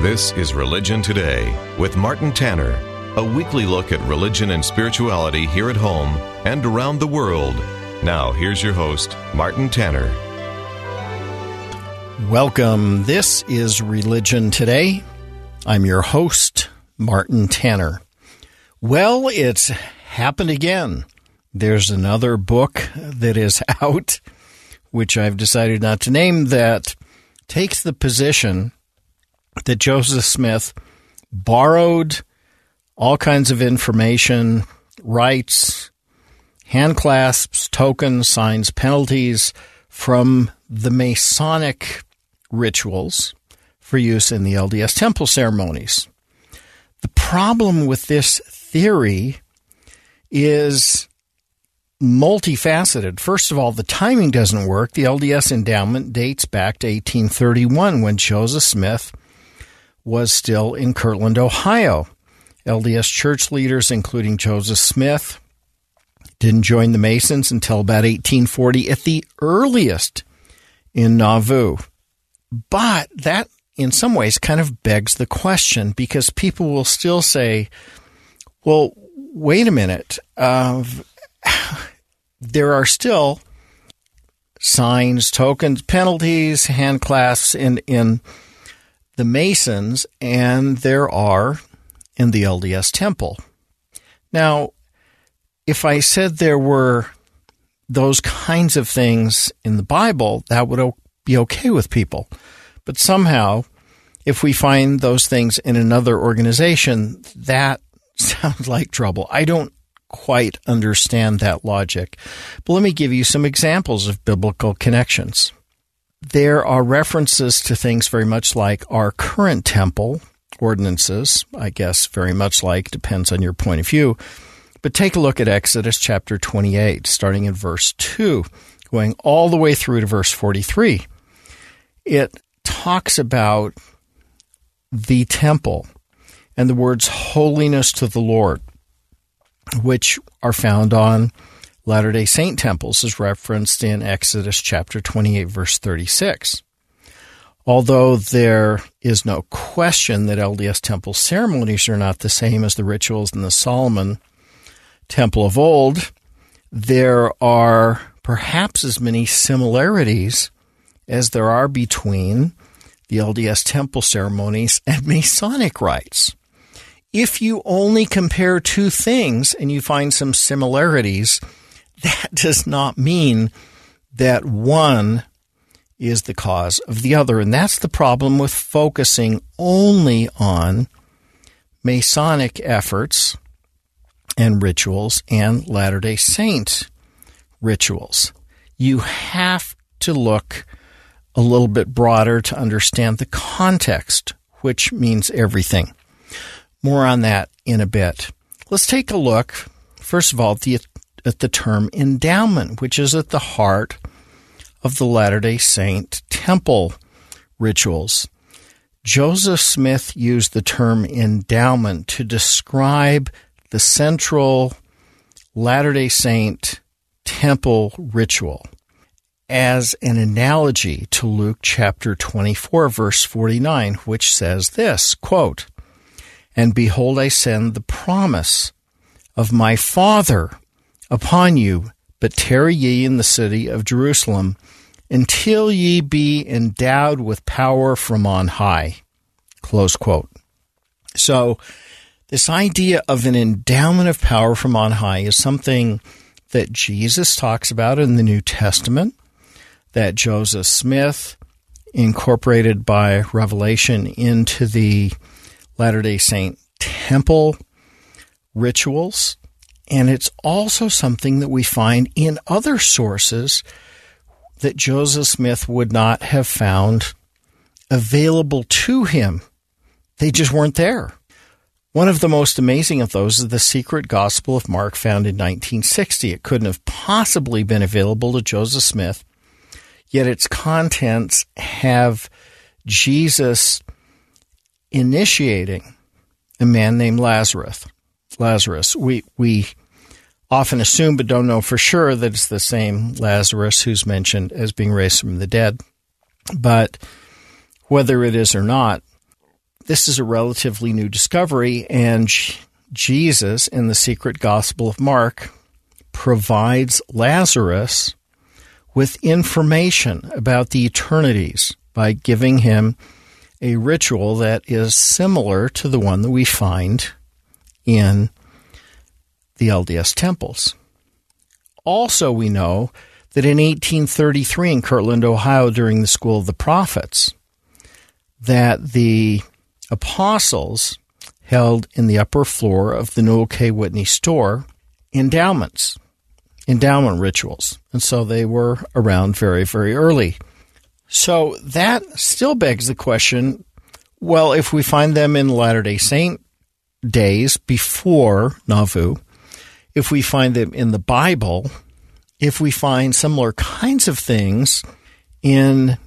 This is Religion Today with Martin Tanner, a weekly look at religion and spirituality here at home and around the world. Now, here's your host, Martin Tanner. Welcome. This is Religion Today. I'm your host, Martin Tanner. Well, it's happened again. There's another book that is out, which I've decided not to name, that takes the position that Joseph Smith borrowed all kinds of information, rites, hand clasps, tokens, signs, penalties from the Masonic rituals for use in the LDS temple ceremonies. The problem with this theory is multifaceted. First of all, the timing doesn't work. The LDS endowment dates back to 1831 when Joseph Smith was still in Kirtland, Ohio. LDS church leaders, including Joseph Smith, didn't join the Masons until about 1840 at the earliest in Nauvoo. But that, in some ways, kind of begs the question because people will still say, well, wait a minute. Uh, there are still signs, tokens, penalties, hand clasps in, in the Masons, and there are in the LDS Temple. Now, if I said there were those kinds of things in the Bible, that would be okay with people. But somehow, if we find those things in another organization, that sounds like trouble. I don't quite understand that logic. But let me give you some examples of biblical connections there are references to things very much like our current temple ordinances, I guess very much like, depends on your point of view. But take a look at Exodus chapter 28, starting in verse 2, going all the way through to verse 43. It talks about the temple and the words holiness to the Lord, which are found on Latter day Saint temples is referenced in Exodus chapter 28, verse 36. Although there is no question that LDS temple ceremonies are not the same as the rituals in the Solomon temple of old, there are perhaps as many similarities as there are between the LDS temple ceremonies and Masonic rites. If you only compare two things and you find some similarities, that does not mean that one is the cause of the other. And that's the problem with focusing only on Masonic efforts and rituals and Latter day Saint rituals. You have to look a little bit broader to understand the context, which means everything. More on that in a bit. Let's take a look, first of all, at the at the term endowment, which is at the heart of the Latter day Saint temple rituals. Joseph Smith used the term endowment to describe the central Latter day Saint temple ritual as an analogy to Luke chapter 24 verse 49 which says this quote and behold I send the promise of my father upon you, but tarry ye in the city of Jerusalem until ye be endowed with power from on high. Close quote. So, this idea of an endowment of power from on high is something that Jesus talks about in the New Testament, that Joseph Smith incorporated by revelation into the Latter day Saint temple rituals and it's also something that we find in other sources that Joseph Smith would not have found available to him they just weren't there. One of the most amazing of those is the Secret Gospel of Mark found in 1960. It couldn't have possibly been available to Joseph Smith, yet its contents have Jesus initiating a man named Lazarus. Lazarus. We we often assume but don't know for sure that it's the same Lazarus who's mentioned as being raised from the dead. But whether it is or not, this is a relatively new discovery, and Jesus in the secret gospel of Mark provides Lazarus with information about the eternities by giving him a ritual that is similar to the one that we find in the LDS temples. Also, we know that in 1833 in Kirtland, Ohio, during the School of the Prophets, that the apostles held in the upper floor of the Newel K. Whitney store endowments, endowment rituals. And so they were around very, very early. So that still begs the question well, if we find them in Latter day Saint days before Nauvoo, if we find them in the Bible, if we find similar kinds of things in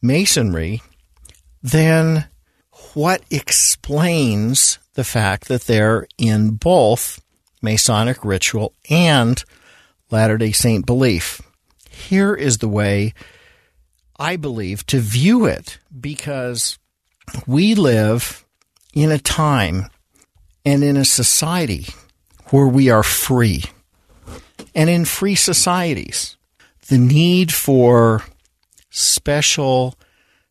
Masonry, then what explains the fact that they're in both Masonic ritual and Latter day Saint belief? Here is the way I believe to view it because we live in a time and in a society where we are free. And in free societies, the need for special,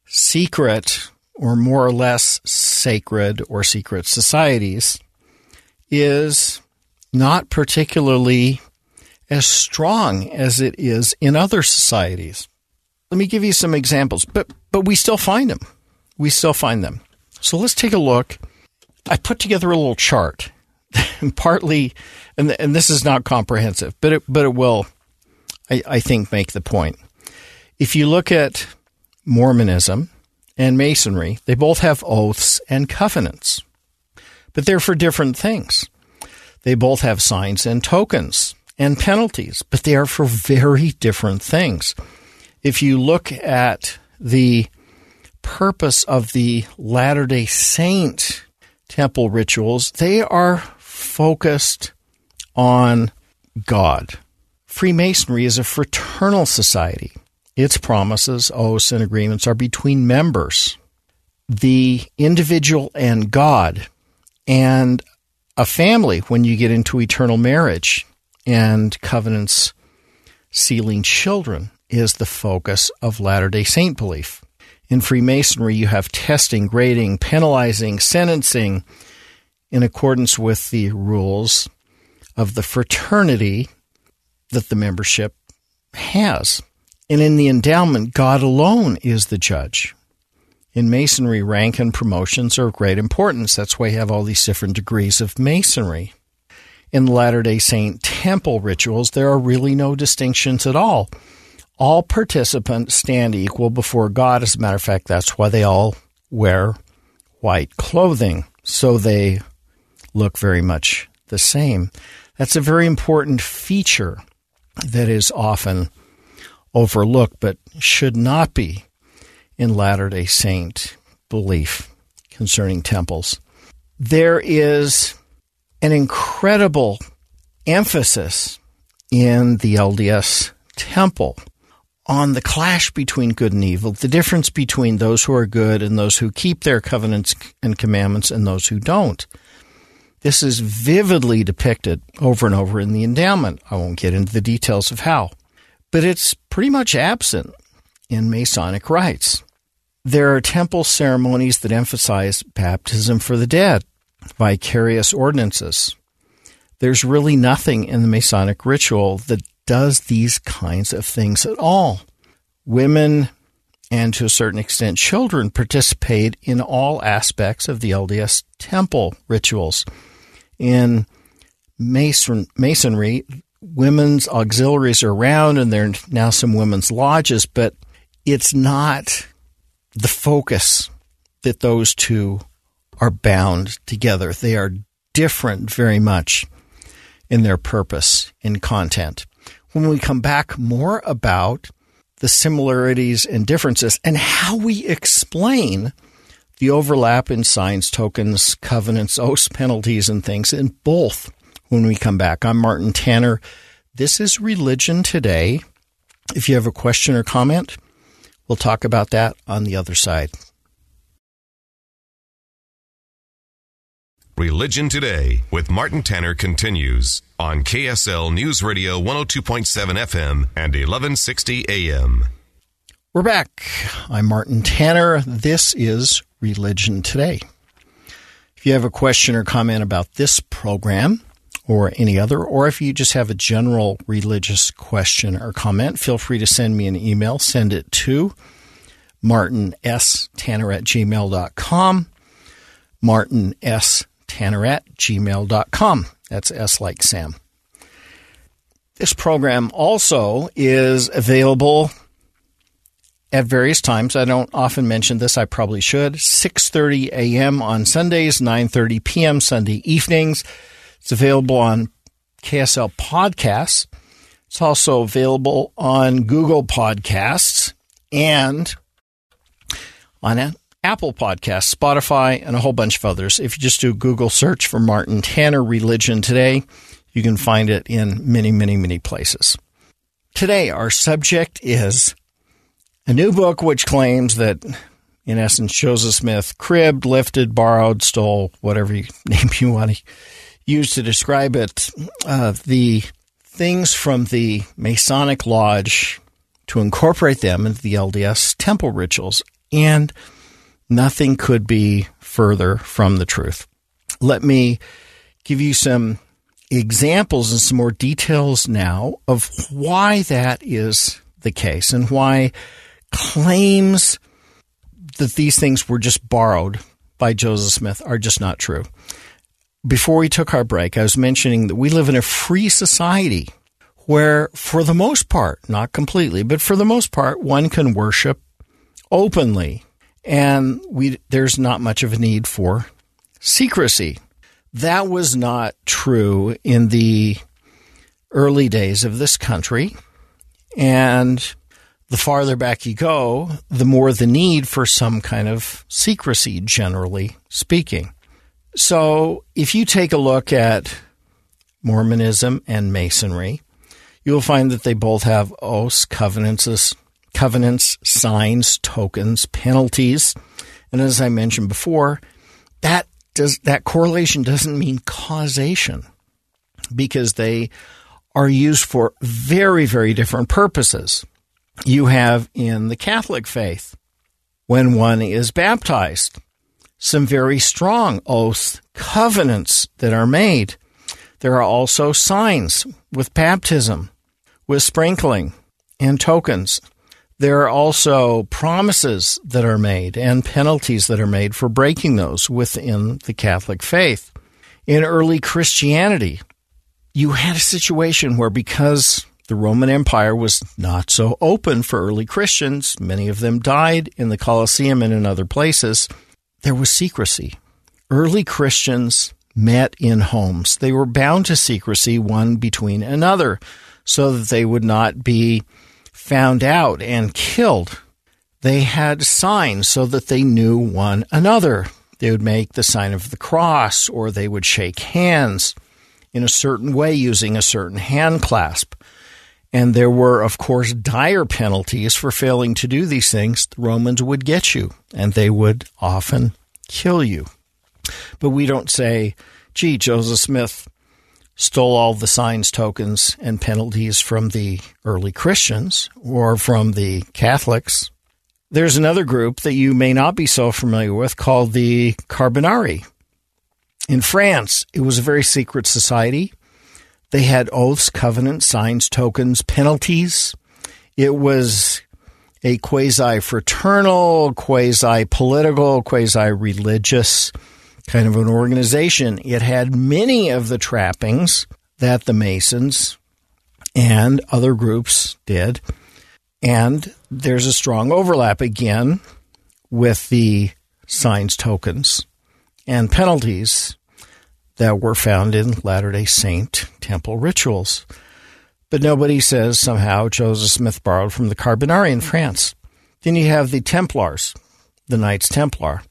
secret, or more or less sacred or secret societies is not particularly as strong as it is in other societies. Let me give you some examples, but but we still find them. We still find them. So let's take a look. I put together a little chart partly, and and this is not comprehensive, but it, but it will, I, I think, make the point. If you look at Mormonism and Masonry, they both have oaths and covenants, but they're for different things. They both have signs and tokens and penalties, but they are for very different things. If you look at the purpose of the Latter day Saint temple rituals, they are focused on God. Freemasonry is a fraternal society. Its promises, oaths, and agreements are between members, the individual and God, and a family when you get into eternal marriage and covenants sealing children is the focus of Latter day Saint belief. In Freemasonry, you have testing, grading, penalizing, sentencing, in accordance with the rules of the fraternity that the membership has. And in the endowment, God alone is the judge. In Masonry, rank and promotions are of great importance. That's why you have all these different degrees of Masonry. In Latter day Saint temple rituals, there are really no distinctions at all. All participants stand equal before God. As a matter of fact, that's why they all wear white clothing, so they look very much the same. That's a very important feature that is often overlooked, but should not be in Latter day Saint belief concerning temples. There is an incredible emphasis in the LDS temple on the clash between good and evil, the difference between those who are good and those who keep their covenants and commandments and those who don't. This is vividly depicted over and over in the endowment. I won't get into the details of how, but it's pretty much absent in Masonic rites. There are temple ceremonies that emphasize baptism for the dead, vicarious ordinances. There's really nothing in the Masonic ritual that does these kinds of things at all. Women and to a certain extent children participate in all aspects of the LDS temple rituals in mason, masonry, women's auxiliaries are around, and there are now some women's lodges, but it's not the focus that those two are bound together. They are different very much in their purpose and content. When we come back, more about the similarities and differences and how we explain the overlap in signs, tokens, covenants, oaths, penalties, and things in both when we come back. I'm Martin Tanner. This is Religion Today. If you have a question or comment, we'll talk about that on the other side. Religion Today with Martin Tanner continues on KSL News Radio 102.7 FM and 1160 AM. We're back. I'm Martin Tanner. This is Religion Today. If you have a question or comment about this program or any other, or if you just have a general religious question or comment, feel free to send me an email. Send it to martin s tanner at gmail.com. Martin S tanner at gmail.com. That's S like Sam. This program also is available at various times. I don't often mention this. I probably should. 6:30 a.m. on Sundays, 9:30 p.m. Sunday evenings. It's available on KSL Podcasts. It's also available on Google Podcasts and on Apple Podcasts, Spotify, and a whole bunch of others. If you just do a Google search for Martin Tanner Religion Today, you can find it in many, many, many places. Today, our subject is a new book which claims that, in essence, Joseph Smith cribbed, lifted, borrowed, stole, whatever name you want to use to describe it, uh, the things from the Masonic Lodge to incorporate them into the LDS temple rituals. And Nothing could be further from the truth. Let me give you some examples and some more details now of why that is the case and why claims that these things were just borrowed by Joseph Smith are just not true. Before we took our break, I was mentioning that we live in a free society where, for the most part, not completely, but for the most part, one can worship openly and we there's not much of a need for secrecy. That was not true in the early days of this country. And the farther back you go, the more the need for some kind of secrecy, generally speaking. So if you take a look at Mormonism and Masonry, you'll find that they both have oaths, covenants, covenants, signs, tokens, penalties. And as I mentioned before, that does that correlation doesn't mean causation because they are used for very, very different purposes. You have in the Catholic faith, when one is baptized, some very strong oaths, covenants that are made. There are also signs with baptism, with sprinkling, and tokens. There are also promises that are made and penalties that are made for breaking those within the Catholic faith. In early Christianity, you had a situation where because the Roman Empire was not so open for early Christians, many of them died in the Colosseum and in other places, there was secrecy. Early Christians met in homes. They were bound to secrecy one between another so that they would not be found out and killed, they had signs so that they knew one another. They would make the sign of the cross or they would shake hands in a certain way using a certain hand clasp. And there were, of course, dire penalties for failing to do these things. The Romans would get you and they would often kill you. But we don't say, gee, Joseph Smith stole all the signs, tokens, and penalties from the early Christians or from the Catholics. There's another group that you may not be so familiar with called the Carbonari. In France, it was a very secret society. They had oaths, covenants, signs, tokens, penalties. It was a quasi fraternal, quasi political, quasi religious kind of an organization. It had many of the trappings that the Masons and other groups did. And there's a strong overlap again with the signs tokens and penalties that were found in Latter day Saint temple rituals. But nobody says somehow Joseph Smith borrowed from the Carbonari in France. Then you have the Templars, the Knights Templar.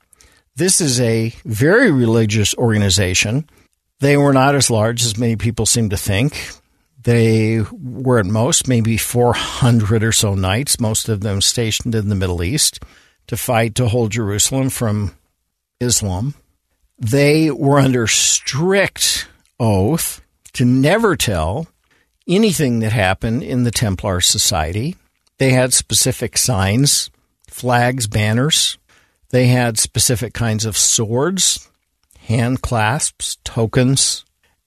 This is a very religious organization. They were not as large as many people seem to think. They were at most maybe 400 or so knights, most of them stationed in the Middle East to fight to hold Jerusalem from Islam. They were under strict oath to never tell anything that happened in the Templar Society. They had specific signs, flags, banners. They had specific kinds of swords, hand clasps, tokens,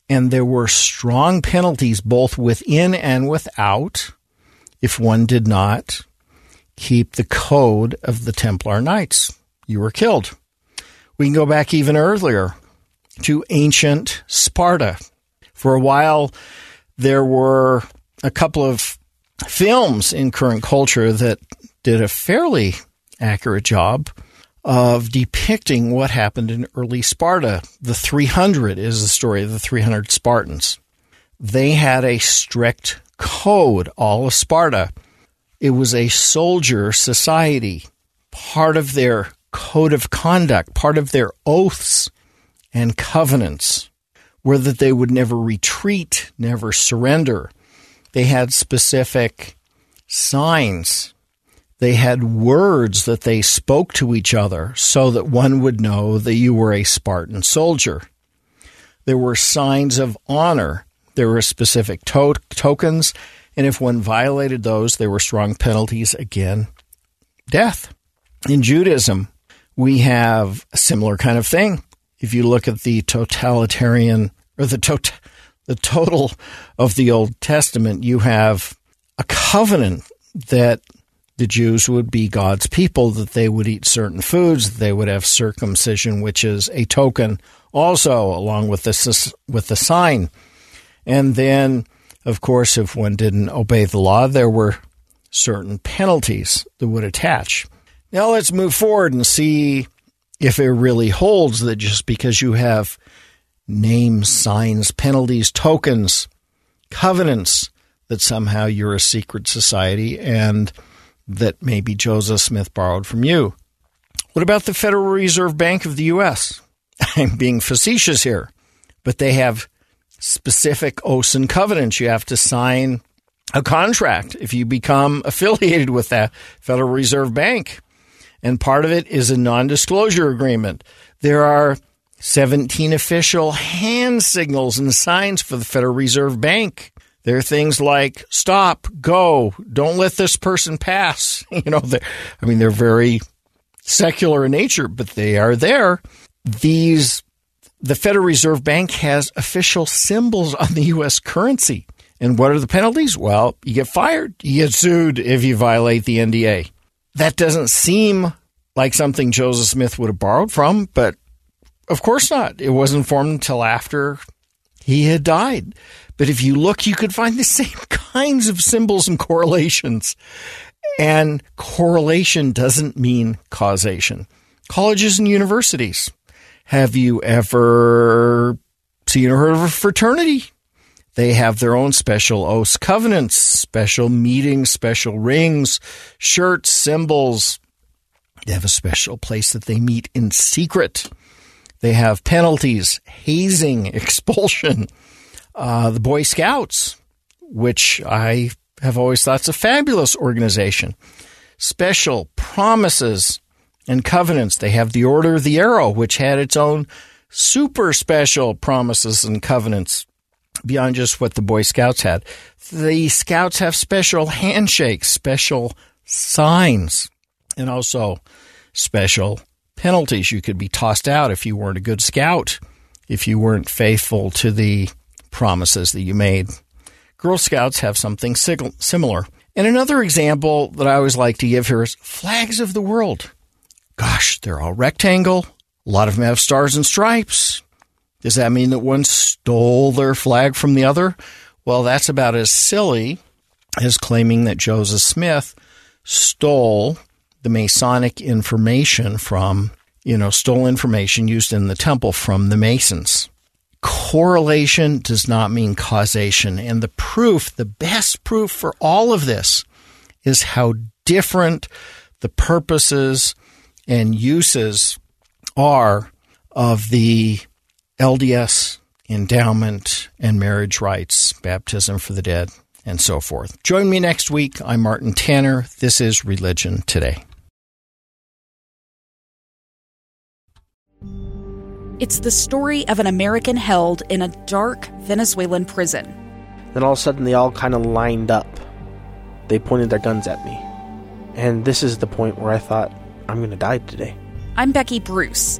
and there were strong penalties both within and without if one did not keep the code of the Templar Knights. You were killed. We can go back even earlier to ancient Sparta. For a while, there were a couple of films in current culture that did a fairly accurate job of depicting what happened in early Sparta. The 300 is the story of the 300 Spartans. They had a strict code, all of Sparta. It was a soldier society. Part of their code of conduct, part of their oaths and covenants were that they would never retreat, never surrender. They had specific signs. They had words that they spoke to each other so that one would know that you were a Spartan soldier. There were signs of honor. There were specific to- tokens and if one violated those, there were strong penalties again death. In Judaism, we have a similar kind of thing. If you look at the totalitarian or the tot- the total of the Old Testament, you have a covenant that the Jews would be God's people, that they would eat certain foods, that they would have circumcision, which is a token also along with the with the sign. And then of course, if one didn't obey the law, there were certain penalties that would attach. Now let's move forward and see if it really holds that just because you have names, signs, penalties, tokens, covenants, that somehow you're a secret society and that maybe Joseph Smith borrowed from you. What about the Federal Reserve Bank of the U.S.? I'm being facetious here, but they have specific oaths and covenants. You have to sign a contract if you become affiliated with that Federal Reserve Bank. And part of it is a non disclosure agreement. There are 17 official hand signals and signs for the Federal Reserve Bank. There are things like stop, go, don't let this person pass. You know, I mean, they're very secular in nature, but they are there. These the Federal Reserve Bank has official symbols on the U.S. currency. And what are the penalties? Well, you get fired. You get sued if you violate the NDA. That doesn't seem like something Joseph Smith would have borrowed from, but of course not. It wasn't formed until after he had died. But if you look, you could find the same kinds of symbols and correlations. And correlation doesn't mean causation. Colleges and universities have you ever seen or heard of a fraternity? They have their own special oaths, covenants, special meetings, special rings, shirts, symbols. They have a special place that they meet in secret. They have penalties, hazing, expulsion. Uh, the Boy Scouts, which I have always thought is a fabulous organization. Special promises, and covenants. They have the Order of the Arrow, which had its own super special promises and covenants beyond just what the Boy Scouts had. The Scouts have special handshakes, special signs, and also special penalties. You could be tossed out if you weren't a good scout, if you weren't faithful to the promises that you made. Girl Scouts have something similar. And another example that I always like to give here is flags of the world. Gosh, they're all rectangle. A lot of them have stars and stripes. Does that mean that one stole their flag from the other? Well, that's about as silly as claiming that Joseph Smith stole the Masonic information from you know, stole information used in the temple from the Masons. Correlation does not mean causation. And the proof, the best proof for all of this, is how different the purposes and uses are of the LDS endowment and marriage rites, baptism for the dead, and so forth. Join me next week. I'm Martin Tanner. This is Religion Today. It's the story of an American held in a dark Venezuelan prison. Then all of a sudden, they all kind of lined up. They pointed their guns at me. And this is the point where I thought, I'm going to die today. I'm Becky Bruce.